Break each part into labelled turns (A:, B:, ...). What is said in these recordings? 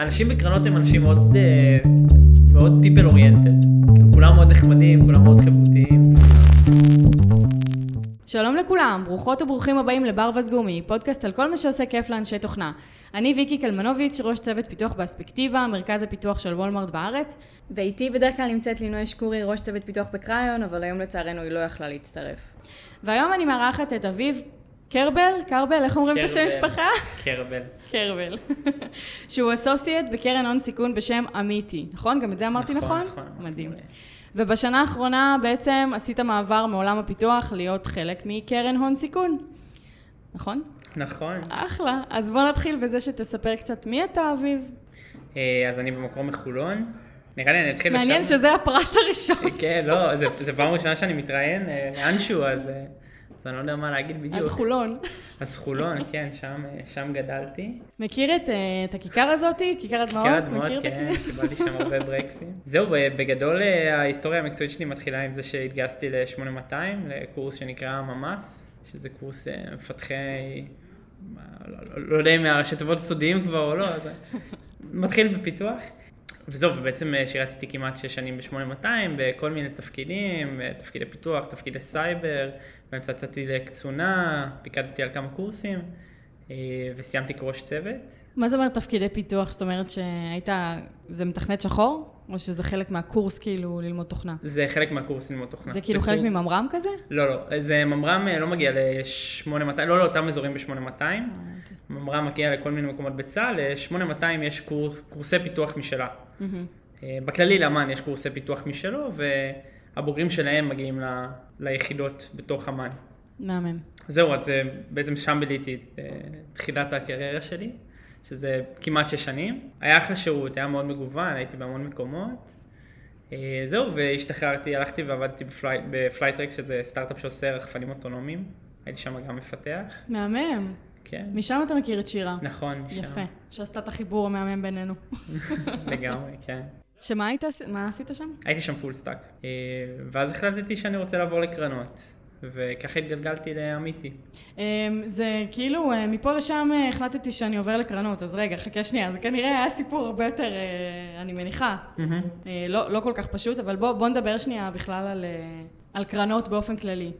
A: האנשים בקרנות הם אנשים מאוד, אה, מאוד people oriented. כאילו, כולם מאוד נחמדים, כולם מאוד חברותיים.
B: שלום לכולם, ברוכות וברוכים הבאים לבר וסגומי, פודקאסט על כל מה שעושה כיף לאנשי תוכנה. אני ויקי קלמנוביץ', ראש צוות פיתוח באספקטיבה, מרכז הפיתוח של וולמארט בארץ. ואיתי בדרך כלל נמצאת לינוי שקורי, ראש צוות פיתוח בקריון, אבל היום לצערנו היא לא יכלה להצטרף. והיום אני מארחת את אביב קרבל, קרבל, איך אומרים את השם משפחה?
A: קרבל.
B: קרבל. שהוא אסוסייט בקרן הון סיכון בשם אמיתי, נכון? גם את זה אמרתי נכון?
A: נכון, נכון.
B: מדהים. ובשנה האחרונה בעצם עשית מעבר מעולם הפיתוח להיות חלק מקרן הון סיכון, נכון?
A: נכון.
B: אחלה. אז בוא נתחיל בזה שתספר קצת מי אתה, אביב.
A: אה, אז אני במקור מחולון. נראה לי אני אתחיל לשם.
B: מעניין שזה הפרט הראשון.
A: כן, לא, זה, זה פעם ראשונה שאני מתראיין אה, לאנשהו, אז, אה, אז אני לא יודע מה להגיד בדיוק.
B: אז חולון.
A: אז חולון, כן, שם, אה, שם גדלתי.
B: מכיר את, אה, את הכיכר הזאתי? כיכר הדמעות?
A: כיכר הדמעות, כן, קיבלתי שם הרבה ברקסים. זהו, בגדול אה, ההיסטוריה המקצועית שלי מתחילה עם זה שהתגייסתי ל-8200, לקורס שנקרא ממ"ס, שזה קורס מפתחי, לא, לא, לא יודע אם מהראשי תיבות סודיים כבר או לא, אז מתחיל בפיתוח. וזהו, ובעצם שירתתי כמעט שש שנים ב-8200, בכל מיני תפקידים, תפקידי פיתוח, תפקידי סייבר, באמצע יצאתי לקצונה, פיקדתי על כמה קורסים, אה, וסיימתי כראש צוות.
B: מה זה אומר תפקידי פיתוח? זאת אומרת שהיית, זה מתכנת שחור? או שזה חלק מהקורס כאילו ללמוד תוכנה?
A: זה חלק מהקורס ללמוד תוכנה.
B: זה כאילו חלק
A: קורס-
B: ממר"ם כזה?
A: לא, לא, זה ממר"ם אה, לא מגיע ל-8200, לא לאותם אזורים ב-8200.
B: אה,
A: ממר"ם מגיע לכל מיני מקומות בצה"ל, ל-8200 יש קורס, קורסי פיתוח משלה. אה, בכללי לאמ"ן יש קורסי פיתוח משלו, והבוגרים שלהם מגיעים ל- ליחידות בתוך אמ"ן.
B: מהמם.
A: זהו, אז אה, בעצם שם ביליתי את אה, תחילת הקריירה שלי, שזה כמעט שש שנים. היה אחלה שירות, היה מאוד מגוון, הייתי בהמון מקומות. אה, זהו, והשתחררתי, הלכתי ועבדתי בפליי, ב Flytrex, שזה סטארט-אפ שעושה רחפנים אוטונומיים. הייתי שם גם מפתח,
B: מהמם.
A: כן.
B: משם אתה מכיר את שירה.
A: נכון, משם.
B: יפה. שעשתה את החיבור המהמם בינינו.
A: לגמרי, כן.
B: שמה היית, מה עשית שם?
A: הייתי שם full stack. אה, ואז החלטתי שאני רוצה לעבור לקרנות. וככה התגלגלתי ל Amiti.
B: אמ, זה כאילו, אה, מפה לשם אה, החלטתי שאני עובר לקרנות, אז רגע, חכה שנייה, זה כנראה היה סיפור הרבה יותר, אני מניחה, אה, לא, לא כל כך פשוט, אבל בוא, בוא נדבר שנייה בכלל על, על קרנות באופן כללי.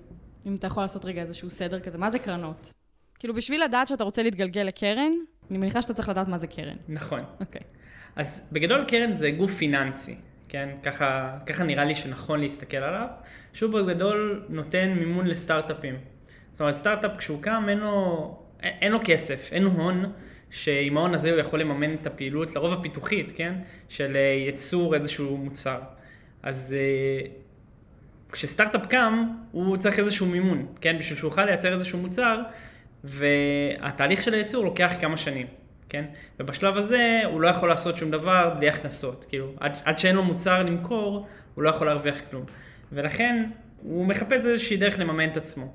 B: אם אתה יכול לעשות רגע איזשהו סדר כזה, מה זה קרנות? כאילו, בשביל לדעת שאתה רוצה להתגלגל לקרן, אני מניחה שאתה צריך לדעת מה זה קרן.
A: נכון.
B: אוקיי.
A: אז בגדול קרן זה גוף פיננסי, כן? ככה, ככה נראה לי שנכון להסתכל עליו, שהוא בגדול נותן מימון לסטארט-אפים. זאת אומרת, סטארט-אפ כשהוא קם אין לו, אין לו כסף, אין הון, שעם ההון הזה הוא יכול לממן את הפעילות, לרוב הפיתוחית, כן? של אה, ייצור איזשהו מוצר. אז אה, כשסטארט-אפ קם, הוא צריך איזשהו מימון, כן? בשביל שהוא יוכל לייצר איזשהו מוצר, והתהליך של הייצור לוקח כמה שנים, כן? ובשלב הזה הוא לא יכול לעשות שום דבר בלי הכנסות, כאילו, עד, עד שאין לו מוצר למכור, הוא לא יכול להרוויח כלום. ולכן הוא מחפש איזושהי דרך לממן את עצמו.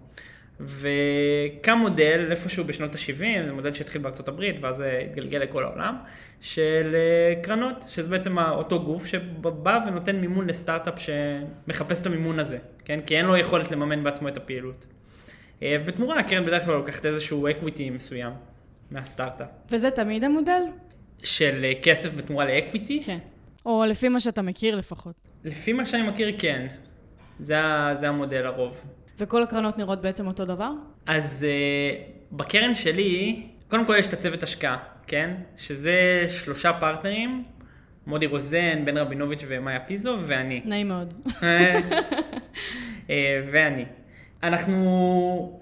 A: וקם מודל, איפשהו בשנות ה-70, זה מודל שהתחיל בארצות הברית, ואז התגלגל לכל העולם, של אה, קרנות, שזה בעצם אותו גוף שבא ונותן מימון לסטארט-אפ שמחפש את המימון הזה, כן? כי אין לו יכולת לממן בעצמו את הפעילות. אה, ובתמורה הקרן בדרך כלל לוקחת איזשהו equity מסוים מהסטארט-אפ.
B: וזה תמיד המודל?
A: של אה, כסף בתמורה ל equity?
B: כן. או לפי מה שאתה מכיר לפחות.
A: לפי מה שאני מכיר, כן. זה, זה המודל הרוב.
B: וכל הקרנות נראות בעצם אותו דבר?
A: אז אה, בקרן שלי, קודם כל יש את הצוות השקעה, כן? שזה שלושה פרטנרים, מודי רוזן, בן רבינוביץ' ומאיה פיזו, ואני.
B: נעים מאוד.
A: אה, ואני. אנחנו...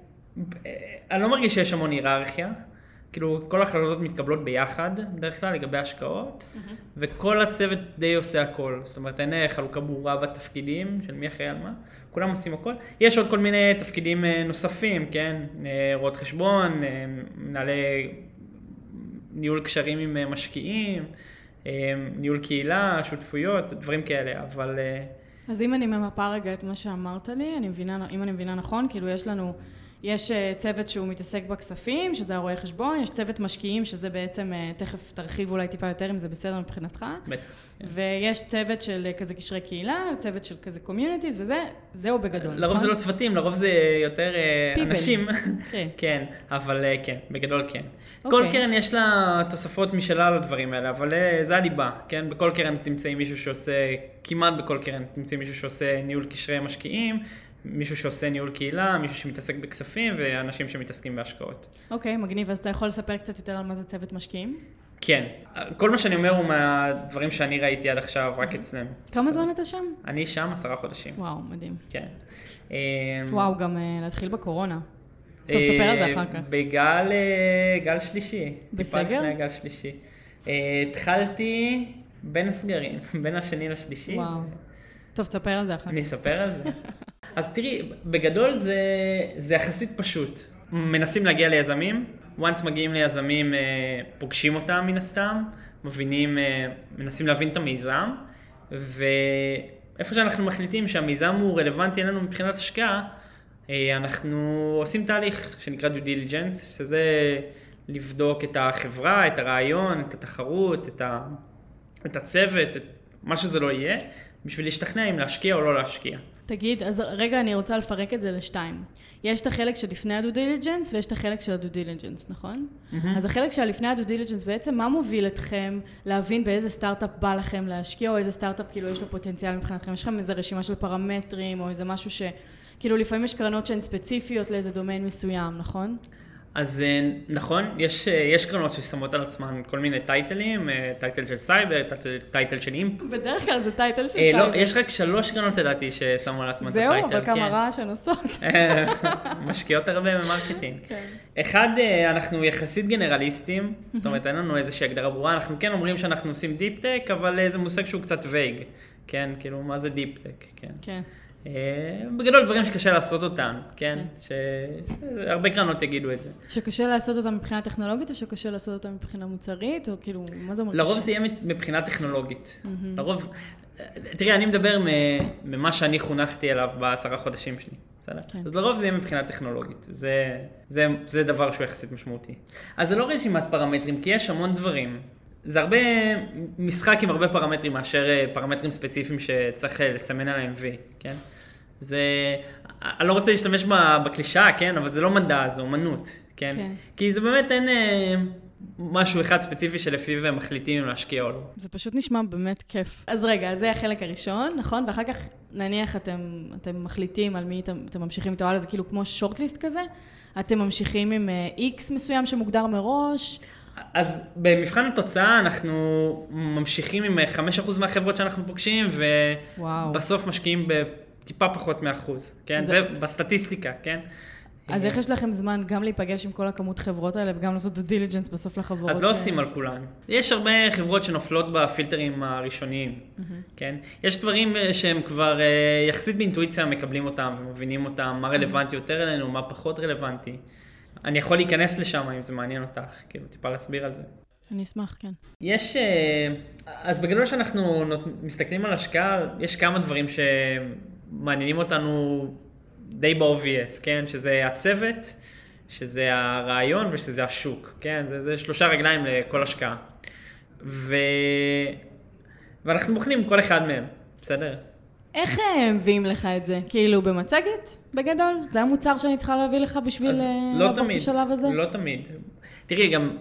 A: אני לא מרגיש שיש המון היררכיה. כאילו, כל ההחלטות מתקבלות ביחד, בדרך כלל, לגבי השקעות, וכל הצוות די עושה הכל. זאת אומרת, אין אה, חלוקה ברורה בתפקידים של מי אחראי על מה, כולם עושים הכל. יש עוד כל מיני תפקידים אה, נוספים, כן? אה, רואות חשבון, מנהלי ניהול קשרים עם משקיעים, ניהול קהילה, שותפויות, דברים כאלה, אבל...
B: אז אם אני ממפה רגע את מה שאמרת לי, אני מבינה, אם אני מבינה נכון, כאילו יש לנו יש אה, צוות שהוא מתעסק בכספים, שזה הרואה חשבון, יש צוות משקיעים, שזה בעצם, אה, תכף תרחיב אולי טיפה יותר אם זה בסדר מבחינתך.
A: בטח.
B: ויש צוות של אה, כזה קשרי קהילה, צוות של כזה communities, וזה, זהו בגדול.
A: לרוב זה
B: נכון?
A: לא צוותים, לרוב זה יותר
B: Peoples.
A: אנשים.
B: כן.
A: כן, אבל כן, בגדול כן. כל
B: אוקיי.
A: קרן יש לה תוספות משלה לדברים האלה, אבל זה הליבה, כן? בכל קרן תמצאי מישהו שעושה, כמעט בכל קרן תמצאי מישהו שעושה ניהול קשרי משקיעים, מישהו שעושה ניהול קהילה, מישהו שמתעסק בכספים ואנשים שמתעסקים בהשקעות.
B: אוקיי, מגניב. אז אתה יכול לספר קצת יותר על מה זה צוות משקיעים?
A: כן, כל מה שאני אומר הוא מהדברים שאני ראיתי עד עכשיו רק אצלנו.
B: כמה זמן אתה שם?
A: אני שם עשרה חודשים,
B: וואו, מדהים.
A: כן. אה,
B: וואו, גם אה, להתחיל בקורונה. טוב, ספר על זה אחר כך.
A: בגל אה, גל שלישי.
B: בסגר?
A: טיפה לפני הגל שלישי. אה, התחלתי בין הסגרים, בין השני לשלישי.
B: וואו. טוב, תספר על זה אחר כך.
A: אני אספר על זה. אז תראי, בגדול זה, זה יחסית פשוט. מנסים להגיע ליזמים, once מגיעים ליזמים, אה, פוגשים אותם מן הסתם, מבינים, אה, מנסים להבין את המיזם, ואיפה שאנחנו מחליטים שהמיזם הוא רלוונטי לנו מבחינת השקעה, אה, אנחנו עושים תהליך שנקרא due diligence, שזה לבדוק את החברה, את הרעיון, את התחרות, את, ה, את הצוות, את מה שזה לא יהיה, בשביל להשתכנע אם להשקיע או לא להשקיע.
B: תגיד, אז רגע, אני רוצה לפרק את זה לשתיים. יש את החלק שלפני ה due diligence ויש את החלק של ה due diligence, נכון? אז החלק של לפני ה due diligence, בעצם מה מוביל אתכם להבין באיזה סטארט-אפ בא לכם להשקיע, או איזה סטארט-אפ כאילו יש לו פוטנציאל מבחינתכם? יש לכם איזה רשימה של פרמטרים, או איזה משהו ש... כאילו לפעמים יש קרנות שהן ספציפיות לאיזה דומיין מסוים, נכון?
A: אז אה, נכון, יש, אה, יש קרנות ששמות על עצמן כל מיני טייטלים, אה, טייטל של סייבר, טייטל, טייטל של impact.
B: בדרך כלל זה טייטל של
A: אה, לא,
B: סייבר.
A: יש רק שלוש קרנות לדעתי ששמו על עצמן את
B: זהו,
A: הטייטל.
B: אבל כמה
A: כן.
B: רעש הן עושות.
A: משקיעות הרבה ב marketing.
B: כן.
A: אחד, אנחנו יחסית גנרליסטים, זאת אומרת אין לנו איזושהי הגדרה ברורה, אנחנו כן אומרים שאנחנו עושים deep tech, אבל זה מושג שהוא קצת vague, כן, כאילו מה זה deep tech, כן.
B: כן.
A: אה, בגדול דברים שקשה לעשות אותם, כן,
B: כן.
A: שהרבה קרנות יגידו את זה.
B: שקשה לעשות אותם מבחינה טכנולוגית, או שקשה לעשות אותם מבחינה מוצרית, או כאילו, מה זה אומר?
A: לרוב? זה יהיה מבחינה טכנולוגית. לרוב, תראי, אני מדבר ממה שאני חונכתי אליו בעשרה חודשים שלי, בסדר?
B: כן.
A: אז לרוב זה יהיה מבחינה טכנולוגית. זה, זה, זה דבר שהוא יחסית משמעותי. אז זה לא רשימת פרמטרים, כי יש המון דברים. זה הרבה משחק עם הרבה פרמטרים מאשר אה, פרמטרים ספציפיים שצריך אה, לסמן עליהם וי, כן? זה, אני לא רוצה להשתמש בקלישאה, כן? אבל זה לא מדע, זה אומנות, כן?
B: כן.
A: כי זה באמת אין אה, משהו אחד ספציפי שלפיו הם מחליטים אם להשקיע או לא.
B: זה פשוט נשמע באמת כיף. אז רגע, זה החלק הראשון, נכון? ואחר כך, נניח אתם, אתם מחליטים על מי אתם, אתם ממשיכים איתו הלאה, זה כאילו כמו שורטליסט כזה? אתם ממשיכים עם איקס מסוים שמוגדר מראש?
A: אז במבחן התוצאה אנחנו ממשיכים עם 5% מהחברות שאנחנו פוגשים. ובסוף משקיעים בטיפה פחות מאחוז, כן?
B: זה-
A: זה בסטטיסטיקה, כן?
B: אז איך יש לכם זמן גם להיפגש עם כל הכמות חברות האלה וגם לעשות דו דיליג'נס בסוף לחברות?
A: אז לא
B: ש-
A: עושים על כולן. יש הרבה חברות שנופלות בפילטרים הראשוניים, כן? יש דברים אה, שהם כבר אה, יחסית באינטואיציה מקבלים אותם ומבינים אותם, מה רלוונטי יותר אלינו, מה פחות רלוונטי. אני יכול להיכנס לשם אם זה מעניין אותך, כאילו, טיפה להסביר על זה.
B: אני אשמח, כן.
A: יש, אה, אז בגדול שאנחנו מסתכלים על השקעה, יש כמה דברים שמעניינים אותנו די ב-obvious, כן? שזה הצוות, שזה הרעיון ושזה השוק, כן? זה, זה שלושה רגליים לכל השקעה. ו... ואנחנו בוחנים כל אחד מהם, בסדר?
B: איך אה, מביאים לך את זה? כאילו במצגת, בגדול? זה המוצר שאני צריכה להביא לך בשביל אה,
A: לא
B: לעבור את השלב הזה?
A: לא תמיד. תראי, גם,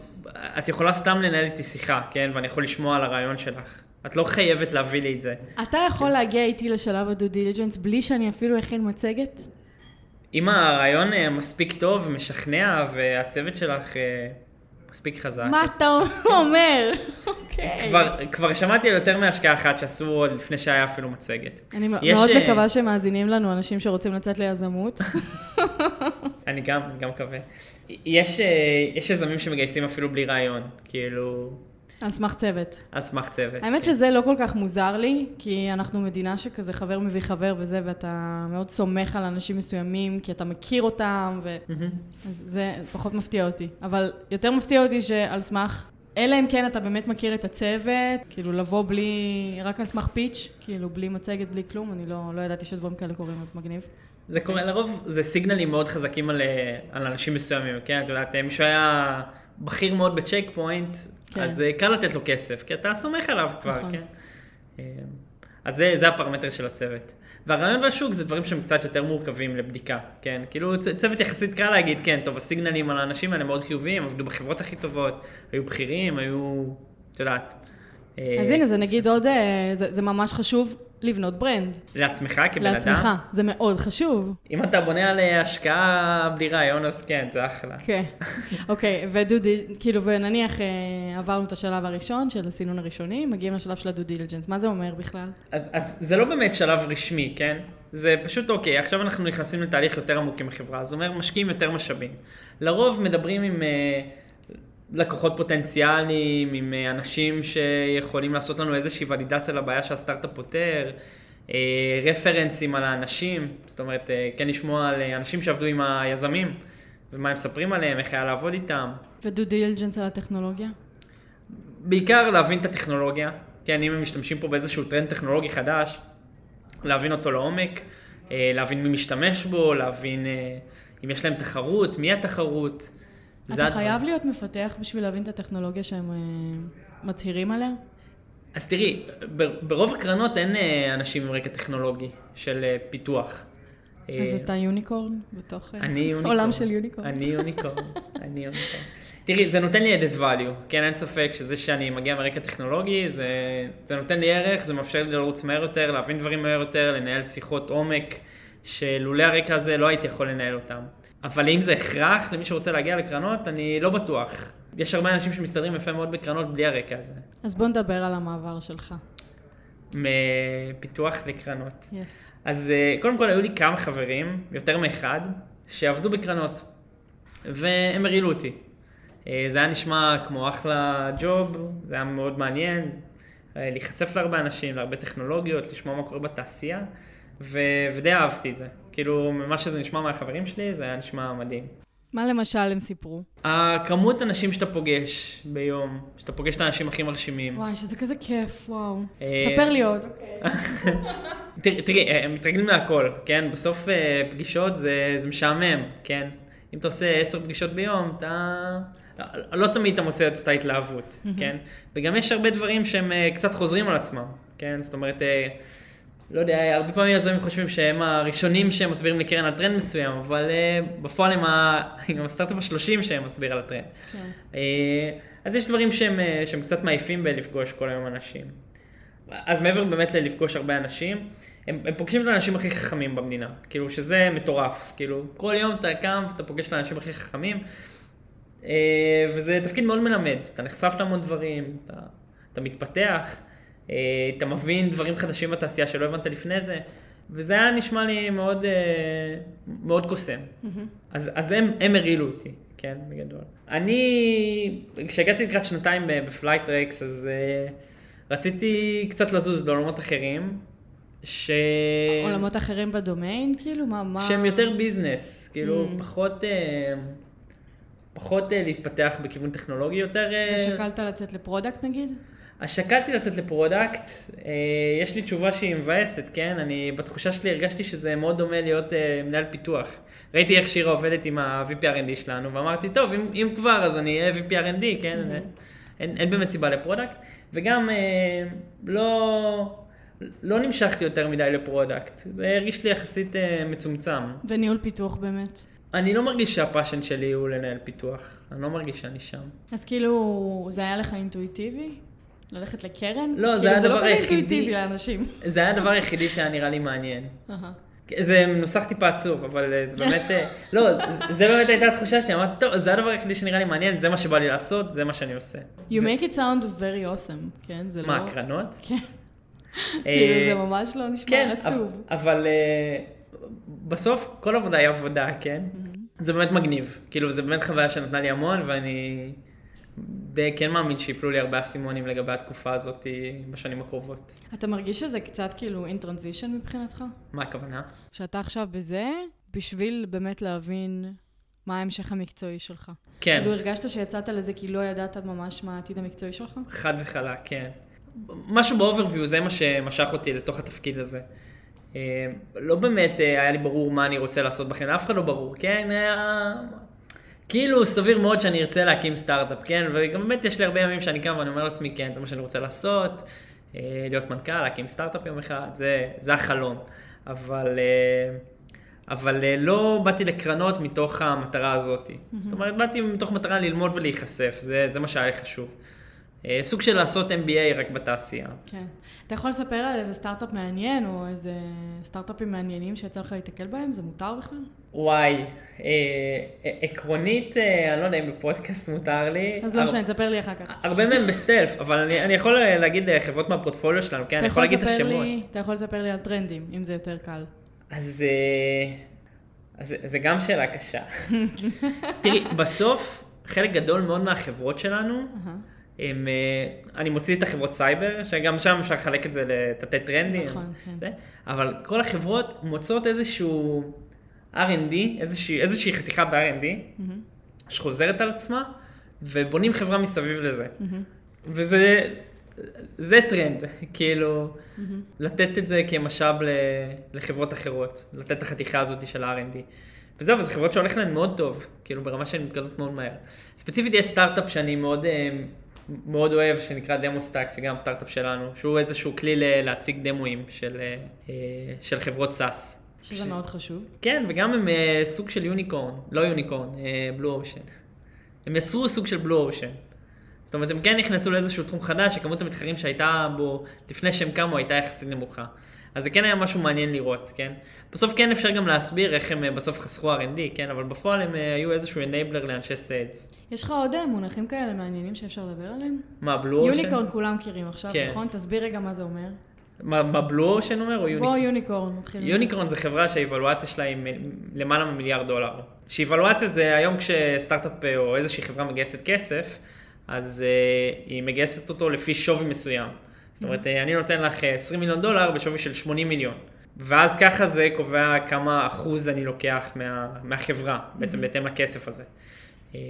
A: את יכולה סתם לנהל איתי שיחה, כן? ואני יכול לשמוע על הרעיון שלך. את לא חייבת להביא לי את זה.
B: אתה יכול להגיע איתי לשלב הדו דיליג'נס בלי שאני אפילו אכין מצגת?
A: אם הרעיון אה, מספיק טוב ומשכנע והצוות שלך מספיק חזק,
B: מה אתה אומר? אוקיי.
A: כבר, שמעתי על יותר מהשקעה אחת שעשו עוד לפני שהיה אפילו מצגת.
B: אני מאוד
A: אה,
B: מקווה שמאזינים לנו אנשים שרוצים לצאת ליזמות.
A: אני גם, אני גם מקווה. אה, יש יזמים שמגייסים אפילו בלי רעיון, כאילו,
B: על סמך צוות.
A: על סמך צוות.
B: האמת שזה לא כל כך מוזר לי, כי אנחנו מדינה שכזה חבר מביא חבר וזה, ואתה מאוד סומך על אנשים מסוימים, כי אתה מכיר אותם, ו...
A: מהמם.
B: אז זה פחות מפתיע אותי. אבל יותר מפתיע אותי שעל סמך אלא אם כן אתה באמת מכיר את הצוות, כאילו לבוא בלי, רק על סמך פיץ', כאילו בלי מצגת, בלי כלום, אני לא, לא ידעתי שדברים כאלה קורים, אז מגניב.
A: זה קורה, לרוב זה סיגנלים מאוד חזקים על, אה, על אנשים מסוימים, כן? את יודעת, מישהו היה בכיר מאוד בצ'ק פוינט, כן. אז אה, קל לתת לו כסף, כי אתה סומך עליו כבר, נכון. כן? אה, אז זה, זה הפרמטר של הצוות. והרעיון והשוק זה דברים שהם קצת יותר מורכבים לבדיקה, כן? כאילו צוות יחסית קל להגיד, כן, טוב, הסיגנלים על האנשים האלה מאוד חיוביים, עבדו בחברות הכי טובות, היו בכירים, היו, את יודעת.
B: אז הנה, זה נגיד עוד, זה, זה ממש חשוב לבנות brand.
A: לעצמך כבן אדם?
B: לעצמך, זה מאוד חשוב.
A: אם אתה בונה על אה, השקעה בלי רעיון, אז כן, זה אחלה.
B: כן, אוקיי, ודודי, כאילו, ונניח אה, עברנו את השלב הראשון של הסינון הראשוני, מגיעים לשלב של ה due diligence, מה זה אומר בכלל?
A: אז, אז זה לא באמת שלב רשמי, כן? זה פשוט אוקיי, עכשיו אנחנו נכנסים לתהליך יותר עמוק עם החברה, זאת אומרת, משקיעים יותר משאבים. לרוב מדברים עם... Uh, לקוחות פוטנציאליים, עם אה, אנשים שיכולים לעשות לנו איזושהי ולידציה לבעיה שהסטארט-אפ פותר, אה, רפרנסים על האנשים, זאת אומרת, אה, כן לשמוע על אנשים שעבדו עם היזמים, ומה הם מספרים עליהם, איך היה לעבוד איתם.
B: ודו דיליג'נס על הטכנולוגיה?
A: בעיקר להבין את הטכנולוגיה, כן, אם הם משתמשים פה באיזשהו טרנד טכנולוגי חדש, להבין אותו לעומק, להבין מי משתמש בו, להבין אם יש להם תחרות, מי התחרות.
B: אתה חייב להיות מפתח בשביל להבין את הטכנולוגיה שהם אה, מצהירים עליה?
A: אז תראי, ברוב הקרנות אין אה, אנשים עם רקע טכנולוגי של אה, פיתוח.
B: אז אתה יוניקורן בתוך
A: יוניקורן.
B: עולם של יוניקורן.
A: אני יוניקורן, אני יוניקורן. תראי, זה נותן לי added value, כן, אין ספק שזה שאני מגיע מרקע טכנולוגי, זה, זה נותן לי ערך, זה מאפשר לי לרוץ מהר יותר, להבין דברים מהר יותר, לנהל שיחות עומק, שלולא הרקע הזה לא הייתי יכול לנהל אותם. אבל אם זה הכרח למי שרוצה להגיע לקרנות, אני לא בטוח. יש הרבה אנשים שמסתדרים יפה מאוד בקרנות בלי הרקע הזה.
B: אז בוא נדבר על המעבר שלך.
A: מפיתוח לקרנות.
B: Yes.
A: אז אה, קודם כל היו לי כמה חברים, יותר מאחד, שעבדו בקרנות, והם הרעילו אותי. אה, זה היה נשמע כמו אחלה ג'וב, זה היה מאוד מעניין, אה, להיחשף להרבה אנשים, להרבה טכנולוגיות, לשמוע מה קורה בתעשייה. ו- ודי אהבתי את זה. כאילו, ממה שזה נשמע מהחברים שלי, זה היה נשמע מדהים.
B: מה למשל הם סיפרו?
A: הכמות אנשים שאתה פוגש ביום, שאתה פוגש את האנשים הכי מרשימים.
B: וואי, שזה כזה כיף, וואו. אה, ספר לי עוד.
A: תראי, הם מתרגלים להכל, כן? בסוף אה, פגישות זה, משעמם, כן? אם אתה עושה עשר פגישות ביום, אתה... לא תמיד אתה מוצא את אותה התלהבות, כן? וגם יש הרבה דברים שהם אה, קצת חוזרים על עצמם, כן? זאת אומרת... לא יודע, הרבה פעמים יזמים חושבים שהם הראשונים שהם מסבירים לקרן על טרנד מסוים, אבל אה, בפועל הם, ה... הם הסטארט-אפ השלושים שהם מסביר על הטרנד. כן. Uh, אז יש דברים שהם, uh, שהם קצת מעיפים בלפגוש כל היום אנשים. אז מעבר באמת ללפגוש הרבה אנשים, הם, הם פוגשים את האנשים הכי חכמים במדינה, כאילו שזה מטורף, כאילו כל יום אתה קם ואתה פוגש את האנשים הכי חכמים, וזה תפקיד מאוד מלמד, אתה נחשף להמון דברים, אתה, אתה מתפתח. אה, אתה מבין דברים חדשים בתעשייה שלא הבנת לפני זה, וזה היה נשמע לי מאוד, אה, מאוד קוסם. Mm-hmm. אז, אז הם, הם הרעילו אותי, כן, בגדול. אני, כשהגעתי לקראת שנתיים ב Flytrex, אז אה, רציתי קצת לזוז לעולמות אחרים. ש...
B: עולמות אחרים בדומיין, כאילו? מה? מה...
A: שהם יותר business, כאילו, mm. פחות... אה, פחות אה, להתפתח בכיוון טכנולוגי, יותר...
B: ושקלת לצאת ל product נגיד?
A: אז שקלתי לצאת ל product, אה, יש לי תשובה שהיא מבאסת, כן? אני, בתחושה שלי הרגשתי שזה מאוד דומה להיות אה, מנהל פיתוח. ראיתי איך שירה עובדת עם ה-VP R&D שלנו, ואמרתי, טוב, אם, אם כבר, אז אני אהיה VP R&D, כן? Mm-hmm. אין, אין באמת סיבה ל product. וגם אה, לא, לא נמשכתי יותר מדי ל product. זה הרגיש לי יחסית אה, מצומצם.
B: וניהול פיתוח באמת?
A: אני לא מרגיש שה passion שלי הוא לנהל פיתוח. אני לא מרגיש שאני שם.
B: אז כאילו, זה היה לך אינטואיטיבי? ללכת לקרן?
A: לא, זה
B: כאילו,
A: היה הדבר היחידי...
B: זה לא כזה אינטואיטיבי לאנשים.
A: זה היה הדבר היחידי שהיה נראה לי מעניין. זה מנוסח טיפה עצוב, אבל אה, זה באמת, אה, לא, זה באמת הייתה התחושה שלי, אמרתי, טוב, זה הדבר היחידי שנראה לי מעניין, זה מה שבא לי לעשות, זה מה שאני עושה.
B: You make it sound very awesome, כן? זה
A: לא... מה, הקרנות?
B: כן. כאילו, זה ממש לא נשמע
A: כן,
B: עצוב.
A: אבל אה, בסוף כל עבודה היא עבודה, כן? זה באמת מגניב. כאילו, זה באמת חוויה שנתנה לי המון, ואני... די כן מאמין שיפלו לי הרבה אסימונים לגבי התקופה הזאת בשנים הקרובות.
B: אתה מרגיש שזה קצת כאילו אין טרנזישן מבחינתך?
A: מה הכוונה?
B: שאתה עכשיו בזה, בשביל באמת להבין מה ההמשך המקצועי שלך.
A: כן.
B: כאילו הרגשת שיצאת לזה כי לא ידעת ממש מה העתיד המקצועי שלך?
A: חד וחלק, כן. משהו באוברוויו, זה מה שמשך אותי לתוך התפקיד הזה. אה, לא באמת אה, היה לי ברור מה אני רוצה לעשות בחיים, לאף אחד לא ברור, כן? כאילו סביר מאוד שאני ארצה להקים סטארט-אפ, כן? וגם באמת יש לי הרבה ימים שאני קם ואני אומר לעצמי, כן, זה מה שאני רוצה לעשות, אה, להיות מנכ"ל, להקים סטארט-אפ יום אחד, זה, זה החלום. אבל, אבל לא באתי לקרנות מתוך המטרה הזאת. Mm-hmm. זאת אומרת, באתי מתוך מטרה ללמוד ולהיחשף, זה, זה מה שהיה לי חשוב. אה, סוג של לעשות MBA רק בתעשייה.
B: כן. אתה יכול לספר על איזה סטארט-אפ מעניין, או איזה סטארט-אפים מעניינים שיצא לך להתקל בהם? זה מותר בכלל?
A: וואי, אה, אה, עקרונית, אה, אני לא יודע אם בפודקאסט מותר לי.
B: אז לא משנה, תספר לי אחר כך.
A: הרבה מהם ב stealth, אבל אני, אני יכול להגיד אה, חברות מהפורטפוליו שלנו, כן? אני יכול להגיד את השמות.
B: לי, אתה יכול לספר לי על טרנדים, אם זה יותר קל.
A: אז, אה, אז זה גם שאלה קשה. תראי, בסוף, חלק גדול מאוד מהחברות שלנו, uh-huh. עם, אה, אני מוציא את החברות סייבר, שגם שם אפשר לחלק את זה לתתי טרנדים,
B: נכון, כן.
A: זה, אבל כל החברות מוצאות איזשהו R&D, איזושהי, איזושהי חתיכה ב-R&D, mm-hmm. שחוזרת על עצמה, ובונים חברה מסביב לזה. Mm-hmm. וזה זה טרנד, כאילו, mm-hmm. לתת את זה כמשאב לחברות אחרות, לתת את החתיכה הזאת של ה-R&D. וזהו, וזה חברות שהולך להן מאוד טוב, כאילו ברמה שהן מתקדמות מאוד מהר. ספציפית יש סטארט-אפ שאני מאוד אה, מאוד אוהב, שנקרא Demostack, שגם סטארט-אפ שלנו, שהוא איזשהו כלי להציג דמוים של, אה, של חברות SaaS.
B: שזה ש... מאוד חשוב.
A: כן, וגם הם אה, סוג של unicorn, לא unicorn, blue ocean. הם יצרו סוג של blue ocean. זאת אומרת, הם כן נכנסו לאיזשהו תחום חדש, שכמות המתחרים שהייתה בו לפני שהם קמו הייתה יחסית נמוכה. אז זה כן היה משהו מעניין לראות, כן? בסוף כן אפשר גם להסביר איך הם אה, בסוף חסכו R&D, כן? אבל בפועל הם אה, היו איזשהו enabler לאנשי sales.
B: יש לך עוד אה, מונחים כאלה מעניינים שאפשר לדבר עליהם?
A: מה, blue ocean?
B: unicorn כולם מכירים עכשיו, כן. נכון? תסביר רגע מה זה אומר.
A: מה, מה בלו אושן אומר או יוניקורן?
B: בוא יוניקורן,
A: נתחיל. יוניקורן זה חברה שהאיוולואציה שלה היא למעלה ממיליארד דולר. שאיוולואציה זה היום כשסטארט-אפ או איזושהי חברה מגייסת כסף, אז uh, היא מגייסת אותו לפי שווי מסוים. זאת אומרת, mm-hmm. אני נותן לך 20 מיליון דולר בשווי של 80 מיליון. ואז ככה זה קובע כמה אחוז אני לוקח מה, מהחברה, בעצם. בהתאם לכסף הזה. אה,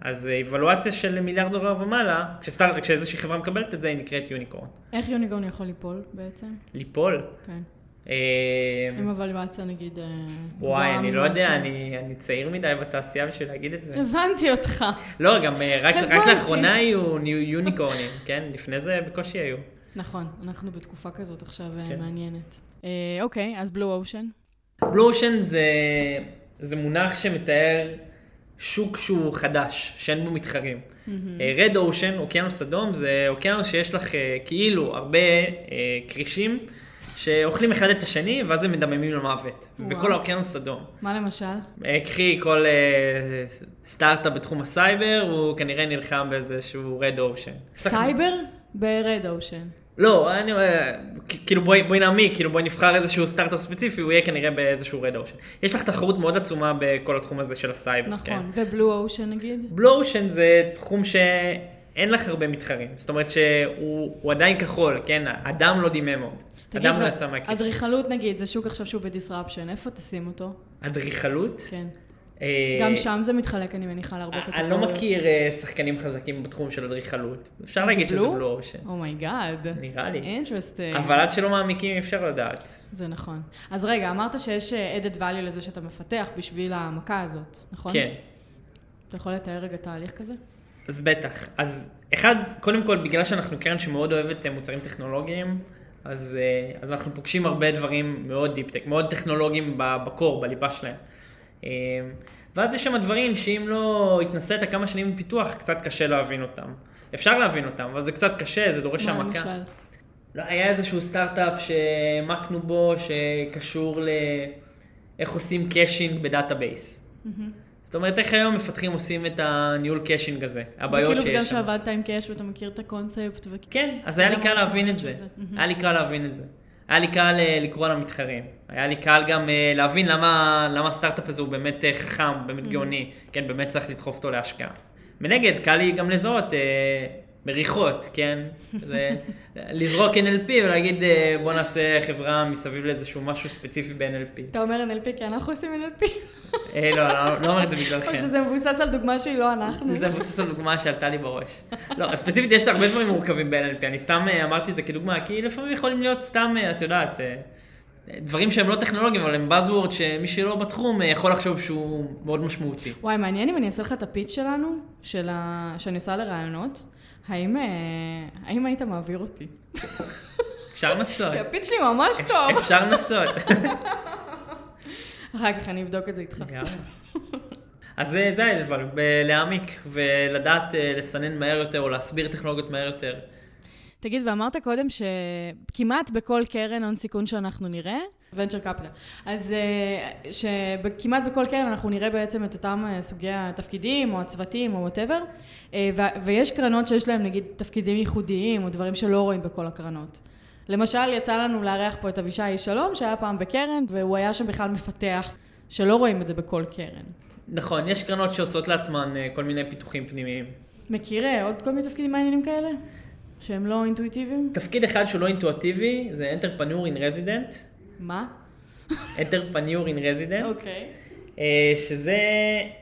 A: אז איוולואציה של מיליארד דולר ומעלה, כשסטארט, כשאיזושהי חברה מקבלת את זה, היא נקראת יוניקורן.
B: איך יוניקורן יכול ליפול בעצם?
A: ליפול?
B: כן. עם אבליואציה נגיד
A: אה, וואי, אני לא יודע, אני צעיר מדי בתעשייה בשביל להגיד את זה.
B: הבנתי אותך.
A: לא, גם אה, רק לאחרונה היו יוניקורנים, כן? לפני זה בקושי היו.
B: נכון, אנחנו בתקופה כזאת עכשיו כן. מעניינת. אוקיי, אז בלו אושן?
A: blue ocean זה מונח שמתאר שוק שהוא חדש, שאין בו מתחרים. red ocean, אוקיינוס אדום, זה אוקיינוס שיש לך כאילו הרבה כרישים. שאוכלים אחד את השני, ואז הם מדממים למוות. וכל האוקיינוס אדום.
B: מה למשל?
A: קחי כל אה, סטארט-אפ בתחום הסייבר, הוא כנראה נלחם באיזשהו red ocean.
B: סייבר? ב red ocean.
A: לא, אני אומר, כאילו בואי, בואי נעמיק, כאילו בואי נבחר איזשהו סטארט-אפ ספציפי, הוא יהיה כנראה באיזשהו red ocean. יש לך תחרות מאוד עצומה בכל התחום הזה של הסייבר.
B: נכון, כן. ו blue ocean נגיד?
A: blue ocean זה תחום שאין לך הרבה מתחרים. זאת אומרת שהוא עדיין כחול, כן? אדם לא דימם עוד. אדם לא יצא מהקשר.
B: אדריכלות נגיד, זה שוק עכשיו שהוא ב disruption, איפה תשים אותו?
A: אדריכלות?
B: כן. אה, גם שם זה מתחלק, אני מניחה, להרבה קטגוריות.
A: אני לא מכיר אה, שחקנים חזקים בתחום של אדריכלות. אפשר להגיד שזה blue ocean.
B: Oh my god.
A: נראה לי.
B: Interesting.
A: אבל עד שלא מעמיקים אי אפשר לדעת.
B: זה נכון. אז רגע, אמרת שיש אה, added value לזה שאתה מפתח בשביל המכה הזאת, נכון?
A: כן.
B: אתה יכול לתאר רגע תהליך כזה?
A: אז בטח. אז אחד, קודם כל, בגלל שאנחנו קרן שמאוד אוהבת מוצרים טכנולוגיים, אז, אה, אז אנחנו פוגשים הרבה דברים מאוד deep tech, מאוד טכנולוגיים ב core, בליבה שלהם. אה, ואז יש שם דברים שאם לא התנסית כמה שנים בפיתוח, קצת קשה להבין אותם. אפשר להבין אותם, אבל זה קצת קשה, זה דורש העמקה. מה למשל? לא, היה איזשהו סטארט-אפ שהעמקנו בו, שקשור לאיך עושים caching ב database. Mm-hmm. זאת אומרת, איך היום מפתחים עושים את הניהול caching הזה, הבעיות שיש שם.
B: וכאילו בגלל שעבדת עם cache ואתה מכיר את הקונספט. ו...
A: כן, אז היה לי קל להבין את זה. היה לי קל להבין את זה. היה לי קל אה, לקרוא למתחרים. היה לי קל גם אה, להבין למה, למה הסטארט-אפ הזה הוא באמת אה, חכם, באמת גאוני. כן, באמת צריך לדחוף אותו להשקעה. מנגד, קל לי גם לזהות מריחות, כן? זה לזרוק NLP ולהגיד אה, בוא נעשה חברה מסביב לאיזשהו משהו ספציפי ב-NLP.
B: אתה אומר NLP כי אנחנו עושים NLP.
A: אה, לא, לא, לא אומר את זה
B: או
A: בגללכם.
B: שזה מבוסס על דוגמה שהיא לא אנחנו.
A: זה מבוסס על דוגמה שעלתה לי בראש. לא, ספציפית יש הרבה דברים מורכבים ב-NLP, אני סתם אה, אמרתי את זה כדוגמה, כי לפעמים יכולים להיות סתם, אה, את יודעת, דברים שהם לא טכנולוגיים, אבל הם Buzzword שמי שלא בתחום יכול לחשוב שהוא מאוד משמעותי.
B: וואי, מעניין אם אני אעשה לך את הפיץ שלנו, של ה... שאני עושה לרעיונות. האם, אה, האם היית מעביר אותי?
A: אפשר לנסות.
B: כי הפיץ שלי ממש טוב.
A: אפשר לנסות.
B: אחר כך אני אבדוק את זה איתך.
A: אז זה זה אבל, להעמיק ולדעת אה, לסנן מהר יותר או להסביר טכנולוגיות מהר יותר.
B: תגיד, ואמרת קודם שכמעט בכל קרן הון סיכון שאנחנו נראה, Venture capital, אז אה, שכמעט בכל קרן אנחנו נראה בעצם את אותם אה, סוגי התפקידים או הצוותים או whatever, ויש קרנות שיש להם נגיד תפקידים ייחודיים או דברים שלא רואים בכל הקרנות. למשל, יצא לנו לארח פה את אבישי שלום, שהיה פעם בקרן, והוא היה שם בכלל מפתח, שלא רואים את זה בכל קרן.
A: נכון, יש קרנות שעושות לעצמן אה, כל מיני פיתוחים פנימיים.
B: מכיר אה, עוד כל מיני תפקידים מעניינים כאלה? שהם לא אינטואיטיביים?
A: תפקיד אחד שהוא לא אינטואטיבי זה Entrepreneur in Resident.
B: מה?
A: Entrepreneur in Resident.
B: אוקיי.
A: אה, שזה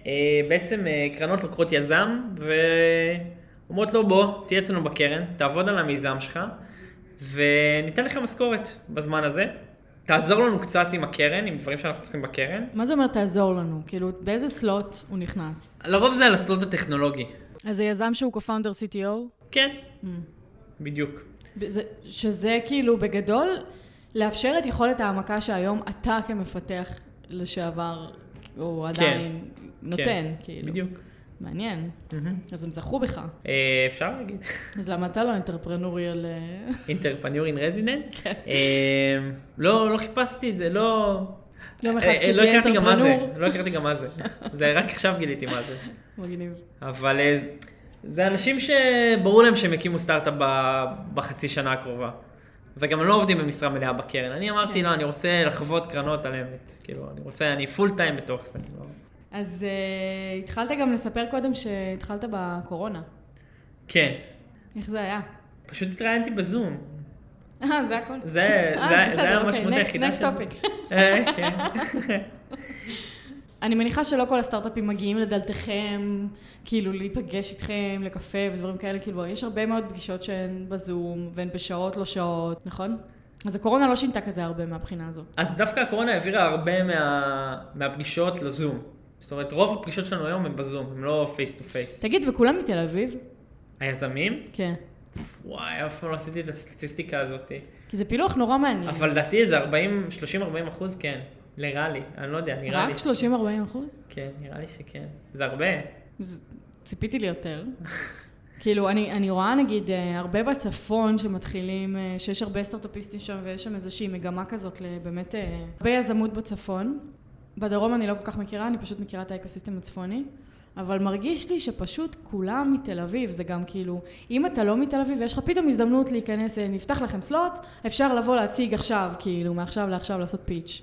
A: אה, בעצם אה, קרנות לוקחות יזם ואומרות לו בוא, תהיה אצלנו בקרן, תעבוד על המיזם שלך וניתן לך משכורת בזמן הזה. תעזור לנו קצת עם הקרן, עם דברים שאנחנו צריכים בקרן.
B: מה זה אומר תעזור לנו? כאילו, באיזה סלוט הוא נכנס?
A: לרוב זה על הסלוט הטכנולוגי.
B: אז זה יזם שהוא co-founder CTO?
A: כן,
B: Mm.
A: בדיוק.
B: זה, שזה כאילו בגדול לאפשר את יכולת העמקה שהיום אתה כמפתח לשעבר, או עדיין נותן,
A: כן,
B: כאילו.
A: בדיוק.
B: מעניין.
A: מהמם.
B: אז הם זכו בך.
A: אה, אפשר להגיד.
B: אז למה אתה לא אינטרפרנוריאל? אה?
A: אינטרפניור אין רזידנט.
B: כן.
A: לא, לא חיפשתי את זה, לא...
B: יום אחד
A: אה, אה, לא זה,
B: אינטרפרנור.
A: לא הכרתי גם מה זה. זה רק עכשיו גיליתי מה זה.
B: מגניב.
A: אבל אה, זה אנשים שברור להם שהם הקימו סטארט-אפ בחצי שנה הקרובה. וגם לא עובדים במשרה מלאה בקרן. אני אמרתי,
B: כן.
A: לא, אני רוצה לחוות קרנות על אמת. כאילו, אני רוצה, אני פול טיים בתוך זה. לא.
B: אז uh, התחלת גם לספר קודם שהתחלת בקורונה.
A: כן,
B: איך זה היה?
A: פשוט התראיינתי בזום.
B: אה, זה הכל?
A: זה
B: אה,
A: זה-
B: בסדר,
A: זה היה המשמעות היחידה
B: topic.
A: אה, כן.
B: אני מניחה שלא כל הסטארט-אפים מגיעים לדלתכם, כאילו להיפגש איתכם לקפה ודברים כאלה, כאילו יש הרבה מאוד פגישות שהן בזום והן בשעות לא שעות, נכון? אז הקורונה לא שינתה כזה הרבה מהבחינה הזאת.
A: אז דווקא הקורונה העבירה הרבה מה, מהפגישות לזום. זאת אומרת, רוב הפגישות שלנו היום הם בזום, הם לא face to face.
B: תגיד, וכולם מתל אביב?
A: היזמים?
B: כן.
A: וואי, אף פעם לא עשיתי את הסטטיסטיקה הזאת.
B: כי זה פילוח נורא מעניין.
A: אבל לדעתי זה 40, 30-40 אחוז כן. נראה לי, אני לא יודע, נראה לי.
B: רק 30-40 אחוז?
A: כן, נראה לי שכן. זה הרבה.
B: ציפיתי ליותר. כאילו, אני, אני רואה נגיד אה, הרבה בצפון שמתחילים, אה, שיש הרבה סטארט-אפיסטים שם ויש שם איזושהי מגמה כזאת לבאמת אה, הרבה יזמות בצפון. בדרום אני לא כל כך מכירה, אני פשוט מכירה את האקוסיסטם הצפוני. אבל מרגיש לי שפשוט כולם מתל אביב, זה גם כאילו, אם אתה לא מתל אביב ויש לך פתאום הזדמנות להיכנס, נפתח לכם slot, אפשר לבוא להציג עכשיו, כאילו, מעכשיו לעכשיו לעשות
A: pitch.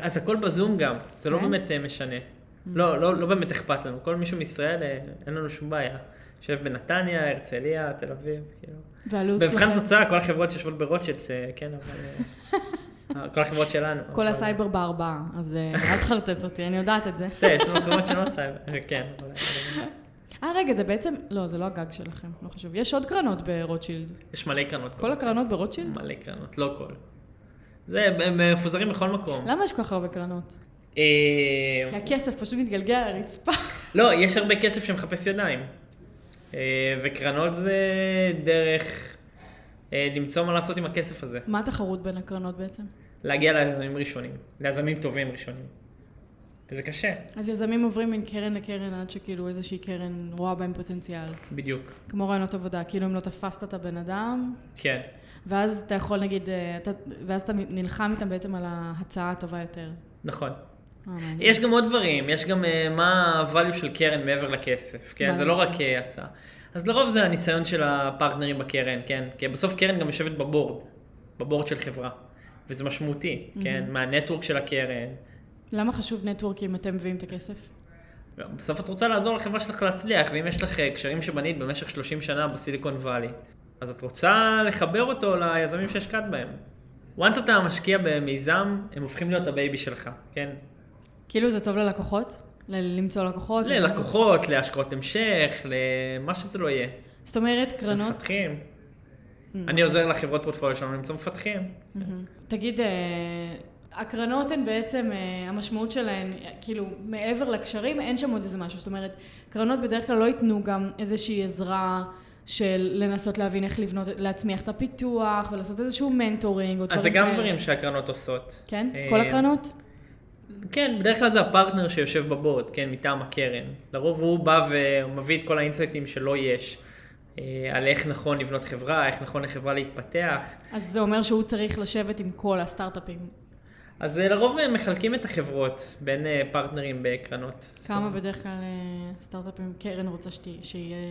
A: אז הכל בזום גם, זה לא
B: כן?
A: באמת אה, משנה. לא, לא, לא באמת אכפת לנו. כל מישהו מישראל, אה, אין לנו שום בעיה. יושב בנתניה, הרצליה, תל אביב, כאילו.
B: והלו"ז
A: במבחן
B: שלכם,
A: תוצאה, כל החברות שיושבות ברוטשילד, אה, כן, אבל... כל החברות שלנו.
B: כל הסייבר בארבעה, אז אל תחרטט אותי, אני יודעת את זה.
A: בסדר, יש לנו חברות שלא סייבר, כן.
B: אה, רגע, זה בעצם... לא, זה לא הגג שלכם, לא חשוב. יש עוד קרנות ברוטשילד.
A: יש מלא קרנות.
B: כל הקרנות ברוטשילד?
A: מלא קרנות, לא כל. זה, הם מפוזרים בכל מקום.
B: למה יש כל כך הרבה קרנות?
A: אה,
B: כי הכסף פשוט מתגלגל על הרצפה.
A: לא, יש הרבה כסף שמחפש ידיים. אה, וקרנות זה דרך אה, למצוא מה לעשות עם הכסף הזה.
B: מה התחרות בין הקרנות בעצם?
A: להגיע ליזמים ראשונים, ליזמים טובים ראשונים. וזה קשה,
B: אז יזמים עוברים מן קרן לקרן עד שכאילו איזושהי קרן רואה בהם פוטנציאל.
A: בדיוק.
B: כמו רעיונות עבודה, כאילו אם לא תפסת את הבן אדם,
A: כן.
B: ואז אתה יכול נגיד, אה, אתה, ואז אתה נלחם איתם בעצם על ההצעה הטובה יותר.
A: נכון.
B: מעניין.
A: יש גם עוד דברים, יש גם אה, מה ה-value של קרן מעבר לכסף, כן? זה לא רק הצעה. אז לרוב זה הניסיון של הפרטנרים בקרן, כן? כי בסוף קרן גם יושבת ב board, ב board של חברה. וזה משמעותי, כן? מה network של הקרן.
B: למה חשוב network אם אתם מביאים את הכסף?
A: בסוף את רוצה לעזור לחברה שלך להצליח, ואם יש לך קשרים שבנית במשך 30 שנה בסיליקון וואלי, אז את רוצה לחבר אותו ליזמים שהשקעת בהם. once אתה משקיע במיזם, הם הופכים להיות ה baby שלך, כן?
B: כאילו זה טוב ללקוחות? ל- למצוא לקוחות?
A: ללקוחות, להשקעות המשך, למה שזה לא יהיה.
B: זאת אומרת, קרנות...
A: מפתחים. אני עוזר לחברות פורטפוליו שלנו למצוא מפתחים.
B: מהמם. תגיד, אה, הקרנות הן בעצם, אה, המשמעות שלהן, כאילו, מעבר לקשרים, אין שם עוד איזה משהו. זאת אומרת, קרנות בדרך כלל לא ייתנו גם איזושהי עזרה של לנסות להבין איך לבנות, להצמיח את הפיתוח, ולעשות איזשהו מנטורינג, או
A: אז
B: דברים
A: זה גם
B: כאלה.
A: דברים שהקרנות עושות.
B: כן?
A: אה,
B: כל הקרנות?
A: כן, בדרך כלל זה הפרטנר שיושב בבורד, כן, מטעם הקרן. לרוב הוא בא ומביא את כל האינסייטים שלו יש, אה, על איך נכון לבנות חברה, איך נכון לחברה להתפתח.
B: אז זה אומר שהוא צריך לשבת עם כל הסטארט-אפים.
A: אז אה, לרוב הם מחלקים את החברות בין אה, פרטנרים בקרנות.
B: כמה בדרך כלל אה, סטארט-אפים קרן רוצה שתהיה-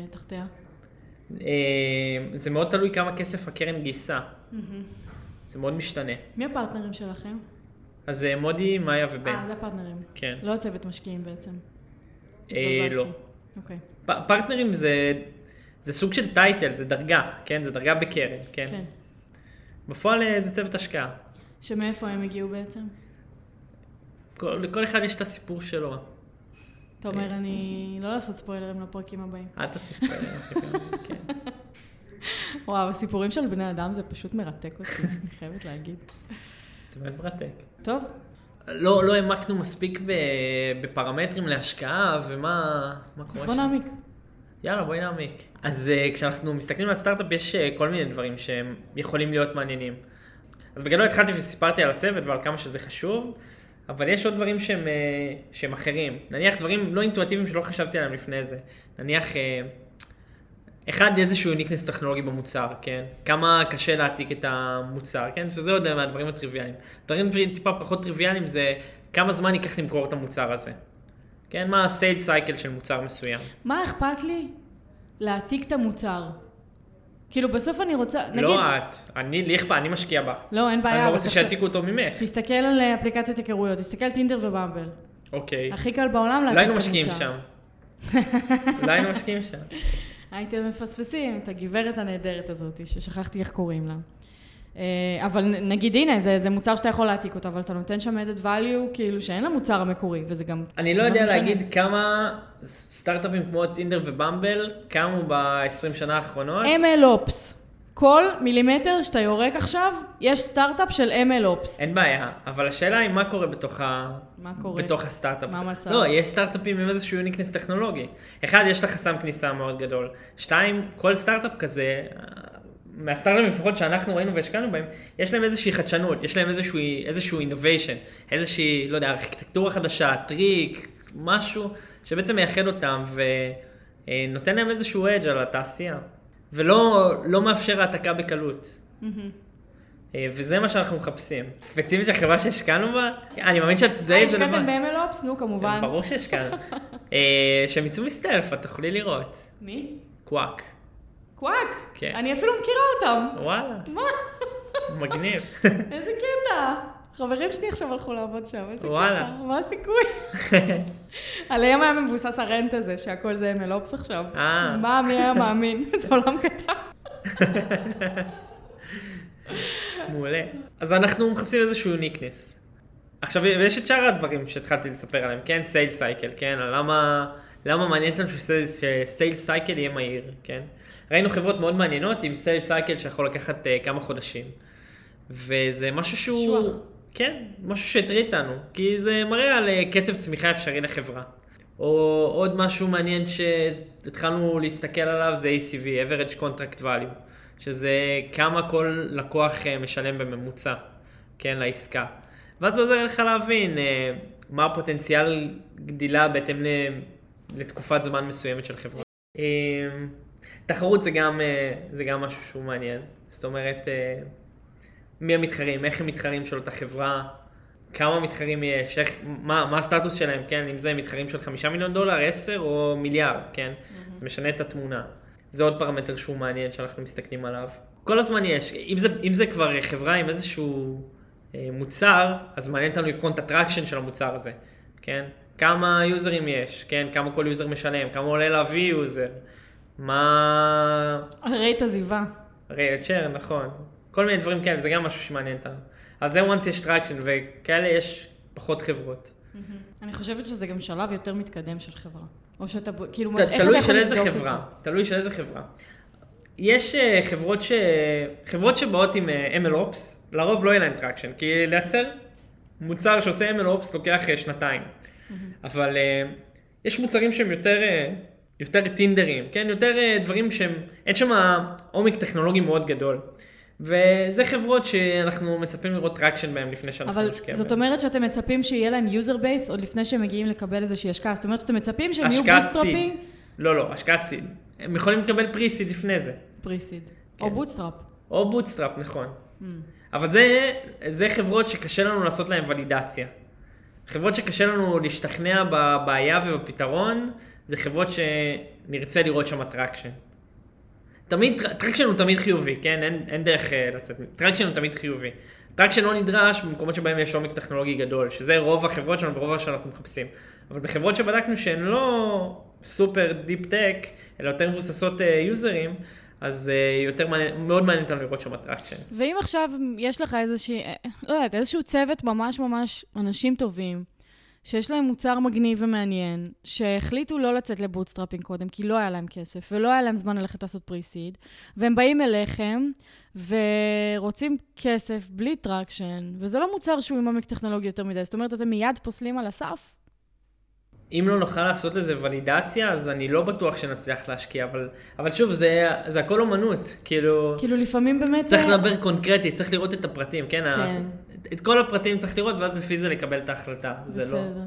B: תחתיה?
A: אה, זה מאוד תלוי כמה כסף הקרן גייסה. זה מאוד משתנה.
B: מי הפרטנרים שלכם?
A: אז אה, מודי, מאיה ובן.
B: אה, זה הפרטנרים.
A: כן.
B: לא צוות משקיעים בעצם.
A: אה. לא.
B: אוקיי.
A: פ- פרטנרים זה, זה סוג של title, זה דרגה, כן? זה דרגה בקרן, כן?
B: כן.
A: בפועל אה, זה צוות השקעה.
B: שמאיפה הם הגיעו בעצם?
A: כל, לכל אחד יש את הסיפור שלו.
B: אתה אומר, אני... לא לעשות ספוילרים לפרקים הבאים.
A: אל תעשי ספוילר. כן.
B: וואו, הסיפורים של בני אדם זה פשוט מרתק אותי, אני חייבת להגיד.
A: זה באמת מרתק.
B: טוב,
A: לא, לא העמקנו מספיק בפרמטרים להשקעה ומה מה קורה
B: בוא
A: שם.
B: נעמיק.
A: יאללה, בואי נעמיק. אז uh, כשאנחנו מסתכלים על סטארט-אפ, יש uh, כל מיני דברים שהם יכולים להיות מעניינים. אז בגדול התחלתי וסיפרתי על הצוות ועל כמה שזה חשוב, אבל יש עוד דברים שהם, uh, שהם אחרים. נניח דברים לא אינטואיטיביים שלא חשבתי עליהם לפני זה. נניח, uh, אחד, איזשהו יוניקנס טכנולוגי במוצר, כן? כמה קשה להעתיק את המוצר, כן? שזה עוד מהדברים הטריוויאליים. דברים טיפה פחות טריוויאליים זה כמה זמן ייקח למכור את המוצר הזה. כן? מה הסייד סייקל של מוצר מסוים.
B: מה אכפת לי? להעתיק את המוצר. כאילו, בסוף אני רוצה, נגיד...
A: לא את, אני, לי אכפת, אני משקיע בה.
B: לא, אין בעיה.
A: אני לא רוצה שיעתיקו אותו ממך.
B: תסתכל על אה, אפליקציות היכרויות, תסתכל על טינדר ובמבל.
A: אוקיי.
B: הכי קל בעולם
A: לא
B: להעתיק
A: היינו
B: את
A: משקיעים
B: המוצר.
A: שם. לא היינו משקיעים שם.
B: הייתם מפספסים את הגברת הנהדרת הזאת, ששכחתי איך קוראים לה. אה, אבל נגיד, הנה, זה, זה מוצר שאתה יכול להעתיק אותו, אבל אתה נותן שם added value, כאילו שאין למוצר המקורי, וזה גם...
A: אני לא יודע? להגיד כמה סטארט-אפים כמו טינדר ובמבל קמו ב-20 שנה האחרונות.
B: MLOps. כל מילימטר שאתה יורק עכשיו, יש סטארט-אפ של MLOps.
A: אין בעיה, אבל השאלה היא מה קורה בתוך, ה...
B: מה קורה?
A: בתוך הסטארט-אפ.
B: מה. המצב?
A: לא, יש סטארט-אפים עם איזשהו uniqueness טכנולוגי. אחד, יש לך חסם כניסה מאוד גדול. שתיים, כל סטארט-אפ כזה, מהסטארט-אפים לפחות שאנחנו ראינו והשקענו בהם, יש להם איזושהי חדשנות, יש להם איזשהו, איזשהו innovation, איזושהי, לא יודע, ארכיטקטורה חדשה, טריק, משהו שבעצם מייחד אותם ונותן להם איזשהו edge על התעשייה. ולא לא מאפשר העתקה בקלות.
B: מהמם.
A: אה, וזה מה שאנחנו מחפשים. ספציפית של חברה שהשקענו בה, אני מאמין שאת די...
B: אה, השקעתם ב-MLOps? נו, כמובן.
A: ברור שהשקענו. אה, שהם יצאו מסטלף, את תוכלי לראות.
B: מי?
A: קוואק.
B: קוואק.
A: כן.
B: אני אפילו מכירה אותם.
A: וואלה,
B: מה?
A: מגניב.
B: איזה קטע. חברים שלי עכשיו הלכו לעבוד שם, איזה
A: וואלה.
B: קטע. מה הסיכוי? עליהם היה מבוסס הרנט הזה, שהכל זה MLOps עכשיו.
A: אה.
B: מה, מי היה מאמין? זה עולם קטן.
A: מעולה. אז אנחנו מחפשים איזשהו uniqueness. עכשיו, ויש את שאר הדברים שהתחלתי לספר עליהם, כן? sale cycle, כן? למה, למה מעניין אותנו ש sale cycle יהיה מהיר, כן? ראינו חברות מאוד מעניינות עם sale cycle שיכול לקחת uh, כמה חודשים. וזה משהו שהוא...
B: קשוח.
A: כן, משהו שהטריד אותנו, כי זה מראה על uh, קצב צמיחה אפשרי לחברה. או עוד משהו מעניין שהתחלנו להסתכל עליו זה ACV, average contract value, שזה כמה כל לקוח אה, משלם בממוצע, כן, לעסקה. ואז זה עוזר לך להבין אה, מה הפוטנציאל גדילה בהתאם לתקופת זמן מסוימת של חברה. אה, תחרות זה גם, אה, זה גם משהו שהוא מעניין, זאת אומרת, אה, מי המתחרים, איך הם מתחרים של אותה חברה, כמה מתחרים יש, איך, מה, מה הסטטוס שלהם, כן? אם זה מתחרים של חמישה מיליון דולר, עשר או מיליארד, כן? זה משנה את התמונה. זה עוד פרמטר שהוא מעניין שאנחנו מסתכלים עליו. כל הזמן יש, אם זה, אם זה כבר חברה עם איזשהו אה, מוצר, אז מעניין אותנו לבחון את ה traction של המוצר הזה, כן? כמה יוזרים יש, כן? כמה כל user משלם, כמה עולה להביא user, מה...
B: Rate עזיבה.
A: Rate churn, נכון. כל מיני דברים כאלה, זה גם משהו שמעניין אותנו. אז זה once יש traction, וכאלה יש פחות חברות.
B: אני חושבת שזה גם שלב יותר מתקדם של חברה. או שאתה, כאילו,
A: ת-
B: איך אתה
A: תלוי
B: יכול
A: של
B: לבדוק את זה?
A: תלוי של איזה חברה. יש אה, חברות, ש... חברות שבאות עם אה, MLOps, לרוב לא יהיה להם traction, כי לייצר מוצר שעושה MLOps לוקח אה, שנתיים. אבל אה, יש מוצרים שהם יותר, אה, יותר טינדרים, כן? יותר אה, דברים שהם, אין שם עומק טכנולוגי מאוד גדול. וזה חברות שאנחנו מצפים לראות traction בהם לפני שאנחנו
B: אבל
A: נשקיע
B: זאת
A: בהם.
B: אומרת שאתם מצפים שיהיה להם user base עוד לפני שהם מגיעים לקבל איזושהי השקעה. זאת אומרת שאתם מצפים שהם יהיו
A: השקעת
B: בוטסטראפים?
A: לא, לא, השקעת seed. הם יכולים לקבל pre-seed לפני זה.
B: Pre-seed.
A: כן.
B: או bootstrap.
A: או bootstrap, נכון.
B: Mm.
A: אבל זה, זה חברות שקשה לנו לעשות להן ולידציה. חברות שקשה לנו להשתכנע בבעיה ובפתרון, זה חברות שנרצה לראות שם traction. תמיד, traction הוא תמיד חיובי, כן? אין, אין דרך אה, לצאת. traction הוא תמיד חיובי. traction לא נדרש במקומות שבהם יש עומק טכנולוגי גדול, שזה רוב החברות שלנו ורוב שאנחנו מחפשים. אבל בחברות שבדקנו שהן לא super deep tech, אלא יותר מבוססות אה, יוזרים, אז אה, יותר מעניין, מאוד מעניין אותנו לראות שם טראקשן.
B: ואם עכשיו יש לך איזושהי, אה, לא יודעת, איזשהו צוות ממש ממש אנשים טובים, שיש להם מוצר מגניב ומעניין, שהחליטו לא לצאת ל bootstrapping קודם, כי לא היה להם כסף, ולא היה להם זמן ללכת לעשות pre-seed, והם באים אליכם, ורוצים כסף בלי traction, וזה לא מוצר שהוא עם עומק טכנולוגי יותר מדי, זאת אומרת, אתם מיד פוסלים על הסף?
A: אם לא נוכל לעשות לזה ולידציה, אז אני לא בטוח שנצליח להשקיע, אבל, אבל שוב, זה, זה הכל אומנות, כאילו,
B: כאילו, לפעמים באמת...
A: צריך לדבר קונקרטי, צריך לראות את הפרטים, כן?
B: כן.
A: את כל הפרטים צריך לראות, ואז לפי זה לקבל את ההחלטה, זה לא...
B: בסדר.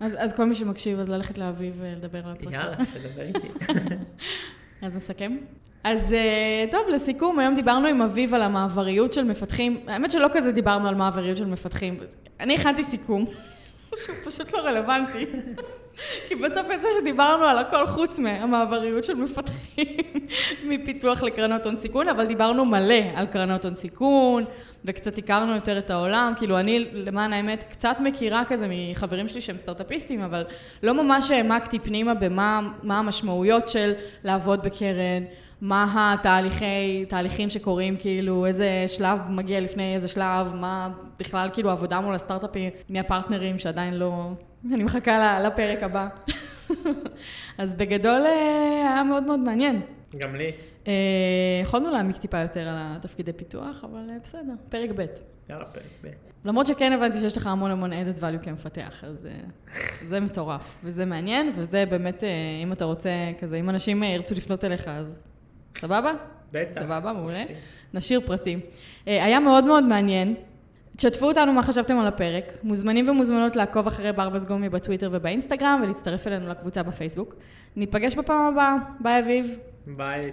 B: אז, אז כל מי שמקשיב, אז ללכת לאביב ולדבר על הפרטים.
A: יאללה, שדבר איתי.
B: אז נסכם. אז אה, טוב, לסיכום, היום דיברנו עם אביב על המעבריות של מפתחים. האמת שלא כזה דיברנו על מעבריות של מפתחים. אני הכנתי סיכום, שהוא פשוט לא רלוונטי. כי בסוף יצא שדיברנו על הכל חוץ מהמעבריות של מפתחים, מפיתוח לקרנות הון סיכון, אבל דיברנו מלא על קרנות הון סיכון, וקצת הכרנו יותר את העולם. כאילו, אני, למען האמת, קצת מכירה כזה מחברים שלי שהם סטארט-אפיסטים, אבל לא ממש העמקתי פנימה במה מה המשמעויות של לעבוד בקרן, מה התהליכי, תהליכים שקורים, כאילו, איזה שלב מגיע לפני איזה שלב, מה בכלל, כאילו, עבודה מול הסטארט-אפים, מי הפרטנרים שעדיין לא... אני מחכה לפרק הבא. אז בגדול אה, היה מאוד מאוד מעניין.
A: גם לי.
B: אה, יכולנו להעמיק טיפה יותר על התפקידי פיתוח, אבל אה, בסדר, פרק ב'.
A: יאללה, פרק ב'.
B: למרות שכן הבנתי שיש לך המון המון added value כמפתח, אז אה, זה מטורף, וזה מעניין, וזה באמת, אם אתה רוצה, כזה, אם אנשים ירצו לפנות אליך, אז סבבה?
A: בטח.
B: סבבה, מעולה. נשאיר פרטים. היה מאוד מאוד מעניין. תשתפו אותנו מה חשבתם על הפרק. מוזמנים ומוזמנות לעקוב אחרי בר וסגומי בטוויטר ובאינסטגרם, ולהצטרף אלינו לקבוצה בפייסבוק. ניפגש בפעם הבאה. ביי אביב.
A: Bye.